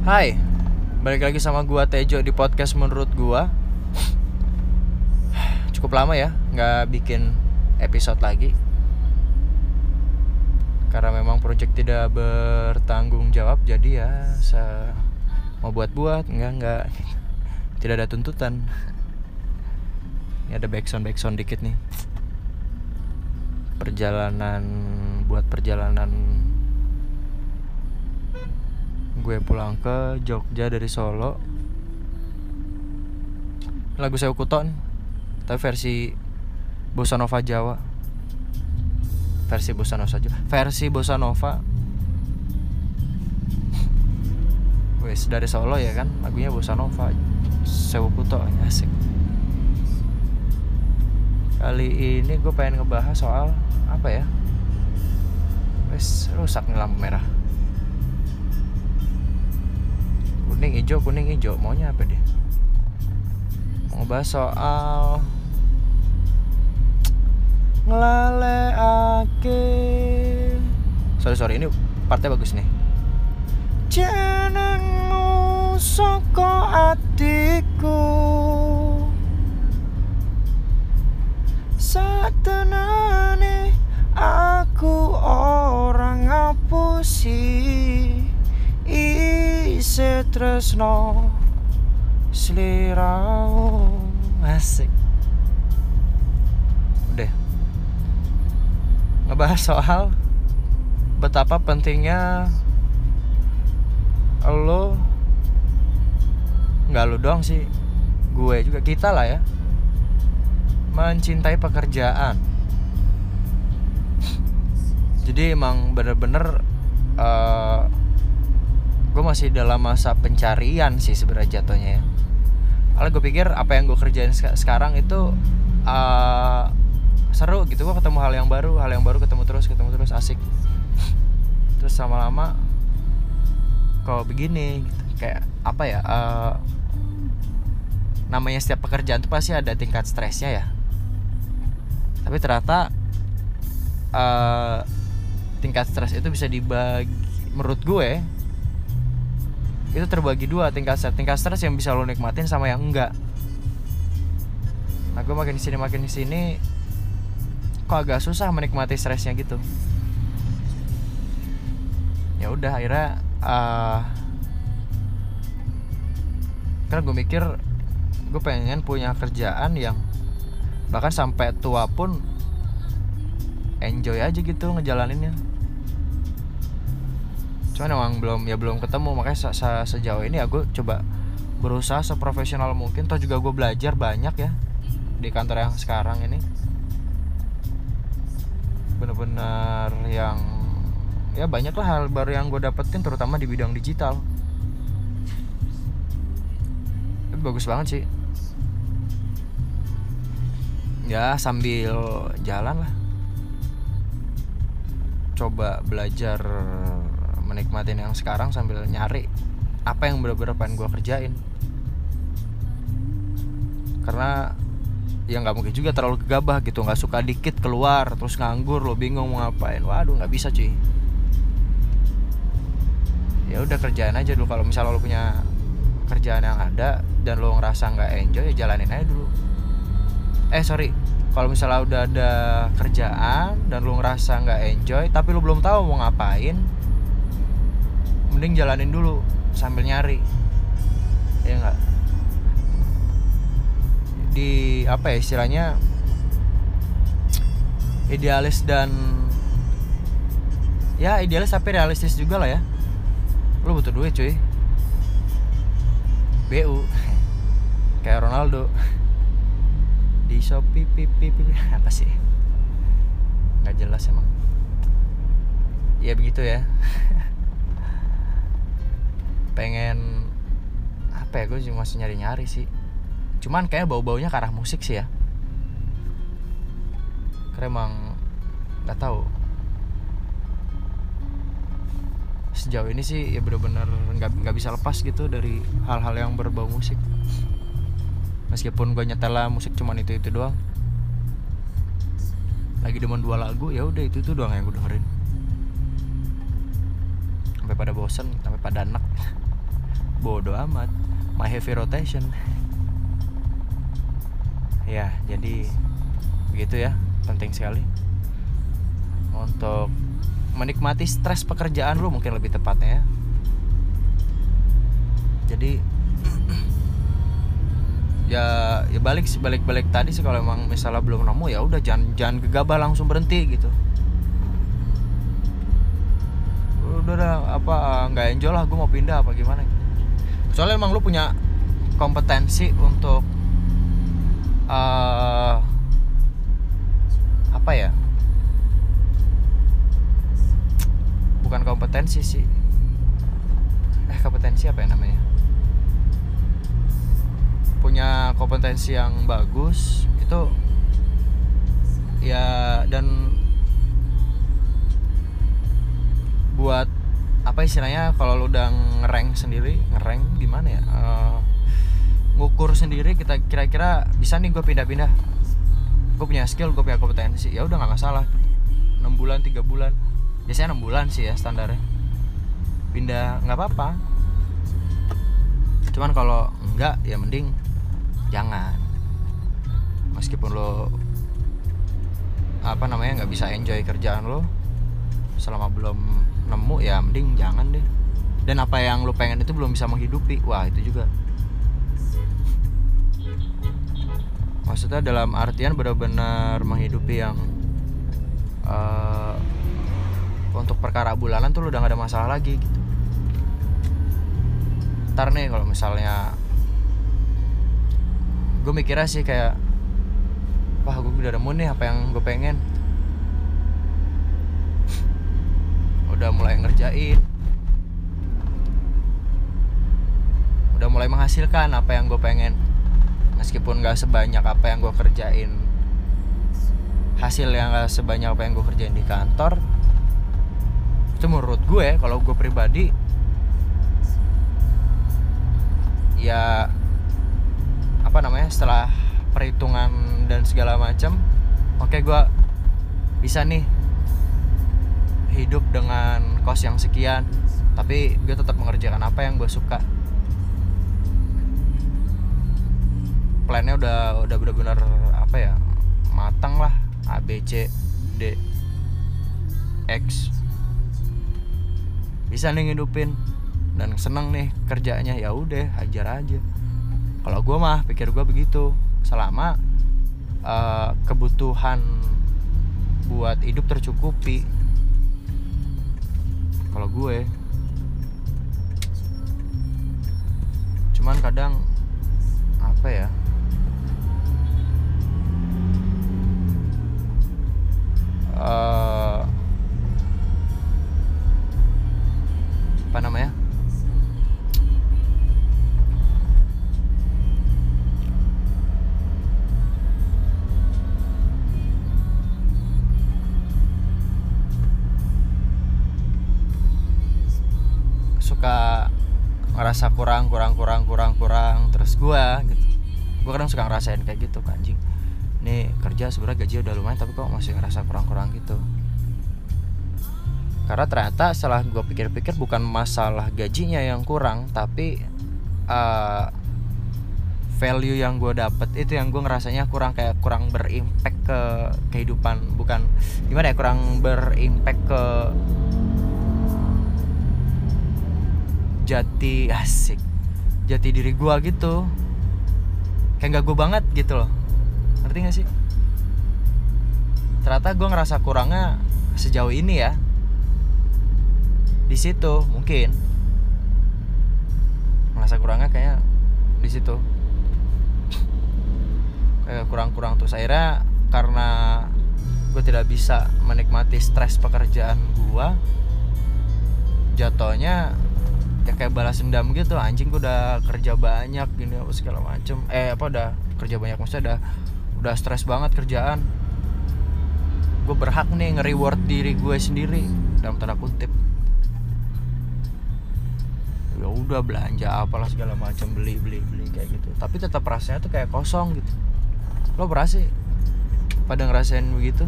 Hai, balik lagi sama gua Tejo di podcast menurut gua. Cukup lama ya, nggak bikin episode lagi. Karena memang project tidak bertanggung jawab, jadi ya se mau buat-buat, nggak nggak tidak ada tuntutan. Ini ada backsound backsound dikit nih. Perjalanan buat perjalanan gue pulang ke Jogja dari Solo. Lagu saya Kuton tapi versi bossa nova Jawa. Versi bossa nova Jawa. Versi bossa nova. Wes dari Solo ya kan? Lagunya bossa nova. Sewu Kuto asik. Kali ini gue pengen ngebahas soal apa ya? Wes rusak nih lampu merah kuning hijau kuning hijau. Maunya apa dia? Mau bahas soal ngelaleake sorry sorry ini partnya bagus nih. Jenengmu soko atiku tresno sliramu asik. Udah. Ngebahas soal betapa pentingnya lo nggak lo doang sih gue juga kita lah ya mencintai pekerjaan. Jadi emang bener-bener uh, masih dalam masa pencarian sih sebenarnya jatuhnya ya Kalau gue pikir apa yang gue kerjain sek- sekarang itu uh, seru gitu gue ketemu hal yang baru hal yang baru ketemu terus ketemu terus asik terus lama-lama kok begini gitu. kayak apa ya uh, namanya setiap pekerjaan tuh pasti ada tingkat stresnya ya tapi ternyata uh, tingkat stres itu bisa dibagi menurut gue itu terbagi dua tingkat tingkat stres yang bisa lo nikmatin sama yang enggak. Nah gue makin di sini makin di sini kok agak susah menikmati stresnya gitu. Ya udah akhirnya uh, karena gue mikir gue pengen punya kerjaan yang bahkan sampai tua pun enjoy aja gitu ngejalaninnya cuman emang belum ya belum ketemu. Makanya se- se- sejauh ini ya coba berusaha seprofesional mungkin. Toh juga gue belajar banyak ya di kantor yang sekarang ini. Bener-bener yang ya banyak lah hal baru yang gue dapetin terutama di bidang digital. Tapi bagus banget sih. Ya sambil jalan lah. Coba belajar menikmatin yang sekarang sambil nyari apa yang bener-bener pengen gue kerjain. Karena ya nggak mungkin juga terlalu gegabah gitu nggak suka dikit keluar terus nganggur lo bingung mau ngapain. Waduh nggak bisa cuy. Ya udah kerjain aja dulu. Kalau misalnya lo punya kerjaan yang ada dan lo ngerasa nggak enjoy ya jalanin aja dulu. Eh sorry. Kalau misalnya udah ada kerjaan dan lo ngerasa nggak enjoy tapi lo belum tahu mau ngapain mending jalanin dulu sambil nyari. Ya enggak di apa ya istilahnya? Idealis dan ya idealis tapi realistis juga lah ya. Lo butuh duit cuy. BU kayak Ronaldo. Di Shopee pipi pipi apa sih? Nggak jelas emang. Ya begitu ya pengen apa ya gue masih nyari nyari sih. Cuman kayak bau baunya ke arah musik sih ya. Karena emang nggak tahu. Sejauh ini sih ya bener-bener nggak nggak bisa lepas gitu dari hal-hal yang berbau musik. Meskipun gue nyetel musik cuman itu itu doang. Lagi demen dua lagu ya udah itu itu doang yang gue dengerin. Sampai pada bosen sampai pada enak bodoh amat. My heavy rotation. Ya jadi begitu ya penting sekali. Untuk menikmati stres pekerjaan lu mungkin lebih tepatnya ya. Jadi ya ya balik sih balik balik tadi sih kalau emang misalnya belum nemu ya udah jangan jangan gegabah langsung berhenti gitu. Udah dah apa nggak enjoy lah gue mau pindah apa gimana soalnya emang lu punya kompetensi untuk uh, apa ya? Bukan kompetensi sih. Eh kompetensi apa ya namanya? Punya kompetensi yang bagus itu ya dan apa istilahnya kalau lu udah ngereng sendiri ngereng gimana ya? Uh, ngukur sendiri kita kira-kira bisa nih gue pindah-pindah. Gue punya skill gue punya kompetensi. Ya udah nggak masalah. Enam bulan tiga bulan. Biasanya enam bulan sih ya standarnya. Pindah nggak apa-apa. Cuman kalau enggak ya mending jangan. Meskipun lo apa namanya nggak bisa enjoy kerjaan lo selama belum nemu ya mending jangan deh. Dan apa yang lu pengen itu belum bisa menghidupi. Wah itu juga. Maksudnya dalam artian benar-benar menghidupi yang uh, untuk perkara bulanan tuh lu udah gak ada masalah lagi gitu. Ntar nih kalau misalnya gue mikirnya sih kayak wah gue udah nemu nih apa yang gue pengen udah mulai ngerjain. Udah mulai menghasilkan apa yang gue pengen. Meskipun gak sebanyak apa yang gue kerjain. Hasil yang gak sebanyak apa yang gue kerjain di kantor itu menurut gue kalau gue pribadi ya apa namanya setelah perhitungan dan segala macam oke gue bisa nih hidup dengan kos yang sekian tapi gue tetap mengerjakan apa yang gue suka. Plannya udah udah benar-benar apa ya matang lah A B C D X. Bisa nih ngidupin dan seneng nih kerjanya ya udah hajar aja. Kalau gue mah pikir gue begitu. Selama uh, kebutuhan buat hidup tercukupi kalau gue cuman kadang apa ya? Uh, apa namanya ngerasa kurang kurang kurang kurang kurang. Terus gua gitu. Gua kadang suka ngerasain kayak gitu anjing. Nih kerja sebenarnya gaji udah lumayan tapi kok masih ngerasa kurang kurang gitu. Karena ternyata setelah gue pikir-pikir bukan masalah gajinya yang kurang tapi uh, value yang gue dapet itu yang gue ngerasanya kurang kayak kurang berimpact ke kehidupan. Bukan gimana ya kurang berimpact ke jati asik. Jati diri gue gitu. Kayak gak gue banget gitu loh. Ngerti gak sih? Ternyata gue ngerasa kurangnya sejauh ini ya. Di situ mungkin. Ngerasa kurangnya kayak di situ. Kayak kurang-kurang terus akhirnya karena gue tidak bisa menikmati stres pekerjaan gue jatuhnya ya kayak balas dendam gitu anjing gue udah kerja banyak gini apa segala macem. Eh apa udah kerja banyak maksudnya udah udah stres banget kerjaan. Gue berhak nih nge-reward diri gue sendiri dalam tanda kutip. Ya udah belanja apalah segala macam beli beli beli kayak gitu. Tapi tetap rasanya tuh kayak kosong gitu. Lo berasa pada ngerasain begitu?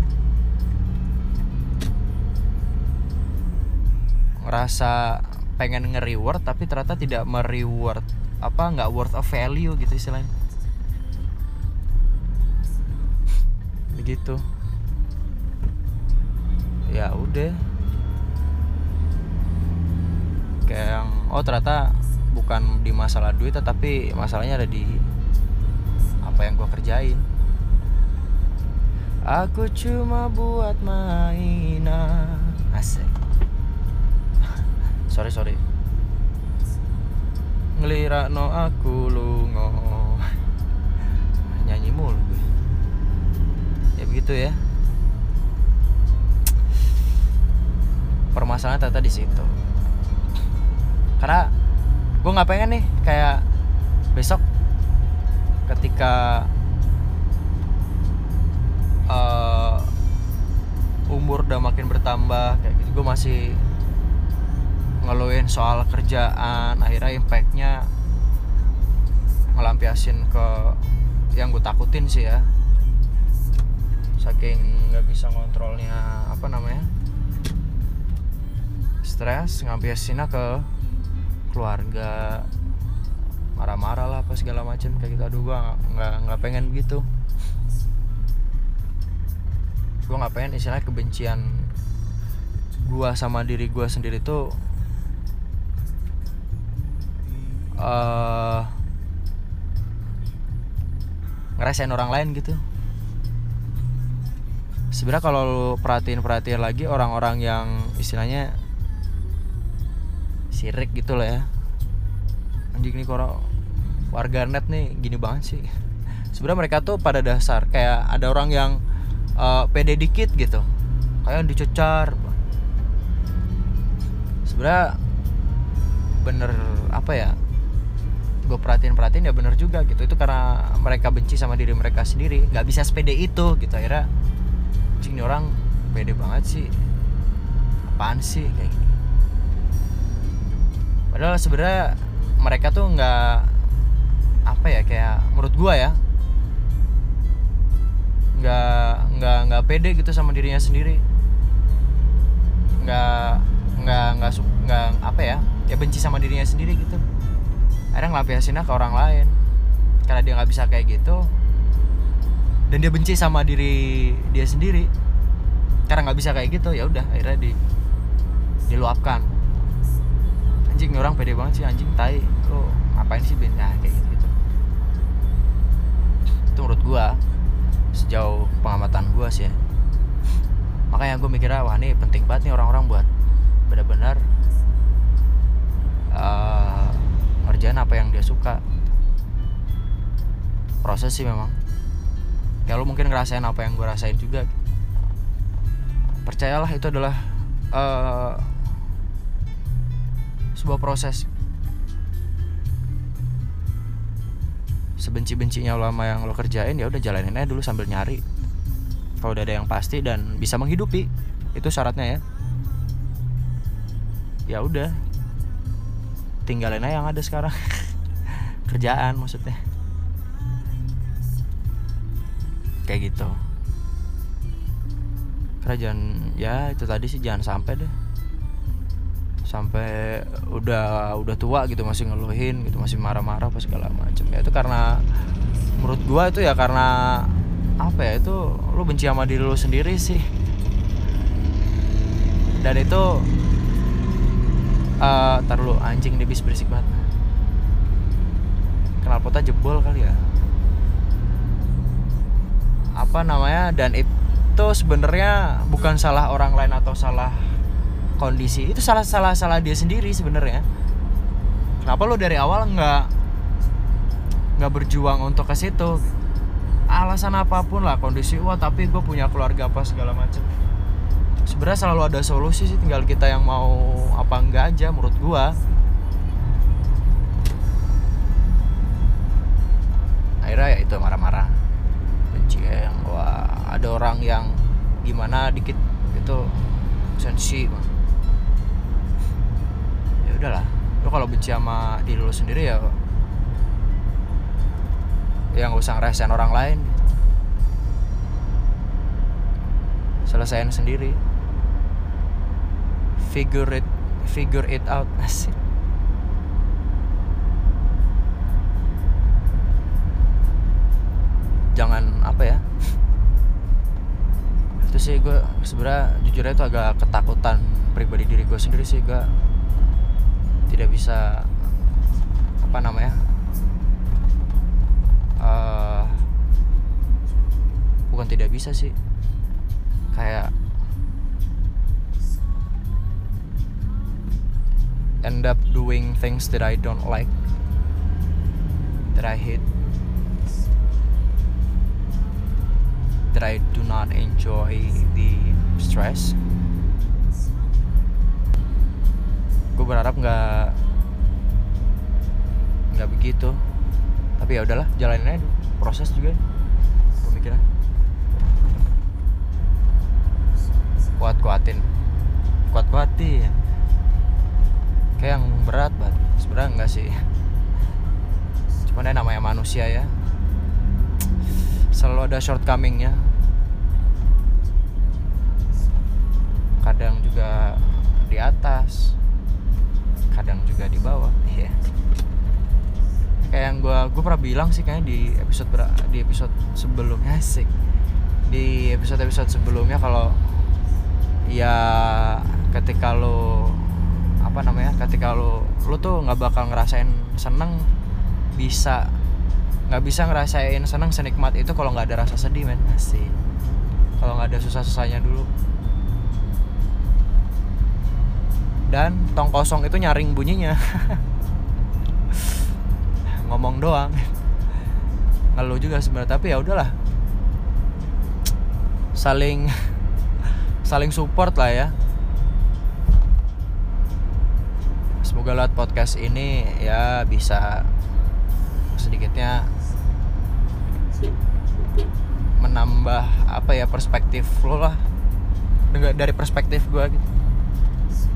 Ngerasa pengen nge-reward tapi ternyata tidak me-reward. Apa nggak worth of value gitu istilahnya. Begitu. Ya udah. Kayak yang oh ternyata bukan di masalah duit tapi masalahnya ada di apa yang gue kerjain. Aku cuma buat mainan. Asik sorry sorry. Ngelira no aku lungo nyanyi mulu gue. Ya begitu ya. Permasalahan ternyata di situ. Karena gue nggak pengen nih kayak besok ketika uh, umur udah makin bertambah kayak gitu gue masih ngeluhin soal kerjaan akhirnya impactnya ngelampiasin ke yang gue takutin sih ya. Saking nggak bisa ngontrolnya apa namanya stres ngampiasinnya ke keluarga. Marah-marah lah apa segala macam kayak gitu. Aduh nggak nggak pengen begitu gue nggak pengen istilahnya kebencian gue sama diri gue sendiri tuh uh, ngerasain orang lain gitu. Sebenarnya kalau lu perhatiin perhatiin lagi orang-orang yang istilahnya sirik gitu lah ya. Anjing nih kalau warga net nih gini banget sih. Sebenarnya mereka tuh pada dasar kayak ada orang yang uh, pede dikit gitu. Kayak dicecar. Sebenarnya bener apa ya gue perhatiin perhatiin ya bener juga gitu. Itu karena mereka benci sama diri mereka sendiri. Nggak bisa sepede itu gitu. Akhirnya cing orang pede banget sih. Apaan sih? Kayak gini. Padahal sebenarnya mereka tuh nggak apa ya kayak menurut gue ya nggak nggak nggak pede gitu sama dirinya sendiri. Nggak nggak nggak nggak apa ya ya benci sama dirinya sendiri gitu akhirnya ngelampiasinnya ke orang lain. Karena dia nggak bisa kayak gitu dan dia benci sama diri dia sendiri. Karena nggak bisa kayak gitu ya udah akhirnya di diluapkan. Anjing orang pede banget sih anjing tai. Lo ngapain sih ben? Nah, kayak gitu gitu. Itu menurut gua sejauh pengamatan gua sih ya. makanya gue mikirnya wah ini penting banget nih orang-orang buat benar-benar uh, ngerjain apa yang dia suka. Proses sih memang. Ya lo mungkin ngerasain apa yang gue rasain juga. Percayalah itu adalah uh, sebuah proses. Sebenci-bencinya ulama yang lo kerjain ya udah jalanin aja dulu sambil nyari. Kalau udah ada yang pasti dan bisa menghidupi itu syaratnya ya. Ya udah tinggalin aja yang ada sekarang. Kerjaan maksudnya. Kayak gitu. Kerajaan ya itu tadi sih jangan sampai deh. Sampai udah udah tua gitu masih ngeluhin gitu masih marah-marah apa segala macam ya itu karena menurut gua itu ya karena apa ya itu lu benci sama diri lu sendiri sih. Dan itu uh, tar lu anjing nih bis berisik banget. Knalpotnya jebol kali ya. Apa namanya? Dan itu sebenarnya bukan salah orang lain atau salah kondisi. Itu salah salah salah dia sendiri sebenarnya. Kenapa lo dari awal nggak nggak berjuang untuk ke situ? Alasan apa pun lah kondisi wah tapi gue punya keluarga apa segala macam sebenarnya selalu ada solusi sih tinggal kita yang mau apa enggak aja menurut gue akhirnya ya itu marah-marah. Benci yang wah ada orang yang gimana dikit itu sensi bang. Udahlah. Lo kalau benci sama diri lo sendiri ya yang gak usah ngerasain orang lain. Selesaiin sendiri figure it figure it out asik. Jangan apa ya? Itu sih gue sebenarnya jujur aja itu agak ketakutan pribadi diri gue sendiri sih gue tidak bisa apa namanya uh, bukan tidak bisa sih. Kayak end up doing things that I don't like that I hate that I do not enjoy the stress. Gue berharap nggak nggak begitu. Tapi ya udahlah jalanin aja proses juga pemikiran. Kuat kuatin kuat kuatin kayak yang berat banget sebenarnya enggak sih. Cuman ya namanya manusia ya. Selalu ada shortcomingnya. Kadang juga di atas kadang juga di bawah ya yeah. kayak yang gue gue pernah bilang sih kayaknya di episode di episode sebelumnya sih di episode episode sebelumnya kalau ya ketika lo apa namanya ketika lo lo tuh nggak bakal ngerasain seneng bisa nggak bisa ngerasain seneng senikmat itu kalau nggak ada rasa sedih men. Masih kalau nggak ada susah susahnya dulu. Dan tong kosong itu nyaring bunyinya. Ngomong doang. Ngeluh juga sebenarnya tapi ya udahlah. Saling saling support lah ya semoga lewat podcast ini ya bisa sedikitnya menambah apa ya perspektif lo lah. Dari perspektif gue gitu.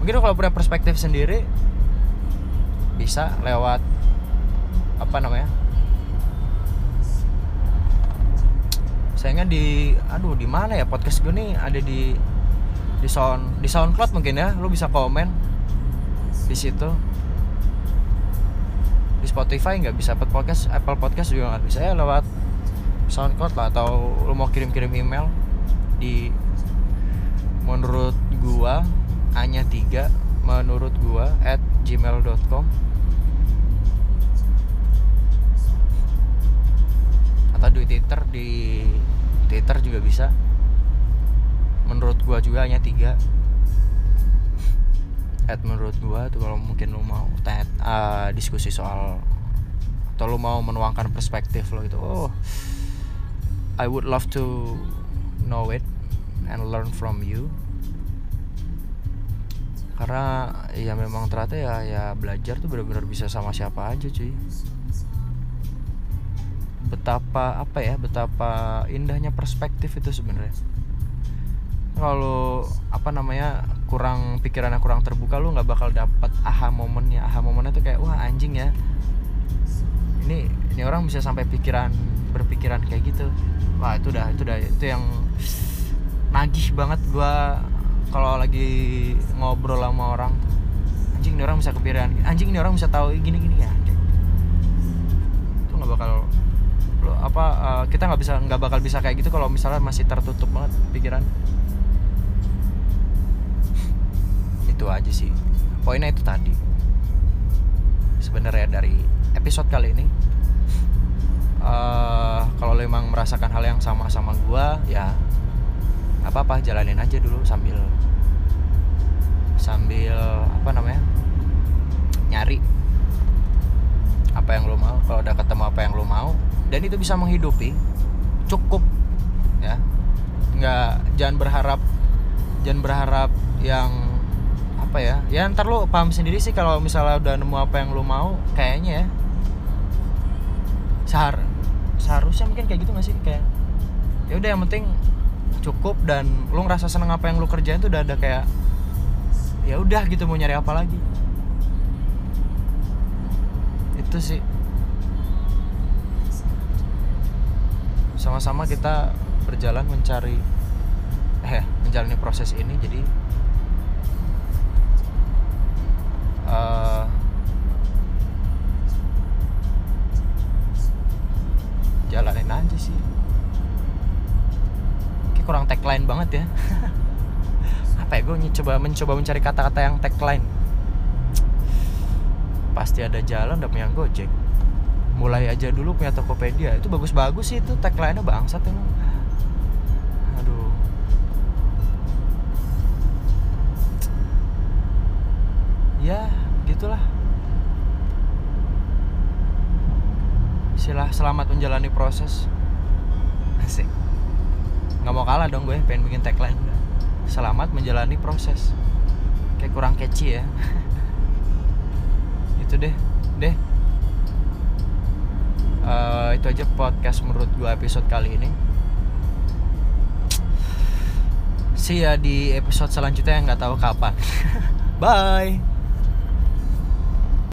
Mungkin kalau punya perspektif sendiri bisa lewat apa namanya? Sayangnya di aduh di mana ya podcast gue nih? Ada di di sound di SoundCloud mungkin ya lo bisa komen di situ. Di Spotify nggak bisa Apple podcast Apple podcast juga nggak bisa. Ya lewat SoundCloud lah atau lo mau kirim-kirim email di menurut gua hanya tiga menurut gua at gmail.com atau di Twitter di Twitter juga bisa. Menurut gua juga hanya tiga at menurut gua tuh kalau mungkin lo mau tanya uh, diskusi soal atau lo mau menuangkan perspektif lo itu oh I would love to know it and learn from you. Karena ya memang ternyata ya ya belajar tuh benar-benar bisa sama siapa aja cuy. Betapa apa ya betapa indahnya perspektif itu sebenarnya kalau apa namanya kurang pikirannya kurang terbuka lu nggak bakal dapat aha momennya. Aha momennya tuh kayak wah anjing ya. Ini ini orang bisa sampai pikiran berpikiran kayak gitu. Wah itu udah itu udah itu yang nagih banget gua kalau lagi ngobrol sama orang. Anjing ini orang bisa kepikiran anjing ini orang bisa tahu gini gini ya. Itu nggak bakal lo apa uh, kita nggak bisa nggak bakal bisa kayak gitu kalau misalnya masih tertutup banget pikiran itu aja sih. Poinnya itu tadi. Sebenarnya dari episode kali ini uh, kalau lo emang merasakan hal yang sama sama gua ya apa apa jalanin aja dulu sambil sambil apa namanya nyari apa yang lo mau. Kalau udah ketemu apa yang lo mau dan itu bisa menghidupi cukup ya. Nggak jangan berharap jangan berharap yang apa ya? Ya ntar lo paham sendiri sih kalau misalnya udah nemu apa yang lo mau kayaknya ya. Sehar seharusnya mungkin kayak gitu gak sih? Kayak ya udah yang penting cukup dan lu ngerasa seneng apa yang lu kerjain tuh udah ada kayak ya udah gitu mau nyari apa lagi. Itu sih. Sama-sama kita berjalan mencari eh menjalani proses ini jadi ya. Apa ya gue coba mencoba mencari kata-kata yang tagline. Pasti ada jalan udah punya gojek. Mulai aja dulu punya Tokopedia. Itu bagus-bagus sih itu tagline-nya bangsat emang. Aduh. Ya gitulah. Istilah selamat menjalani proses. Asik nggak mau kalah dong gue pengen bikin tagline. Selamat menjalani proses. Kayak kurang catchy ya. Itu deh deh. Uh, itu aja podcast menurut gue episode kali ini. See ya di episode selanjutnya yang nggak tahu kapan. Bye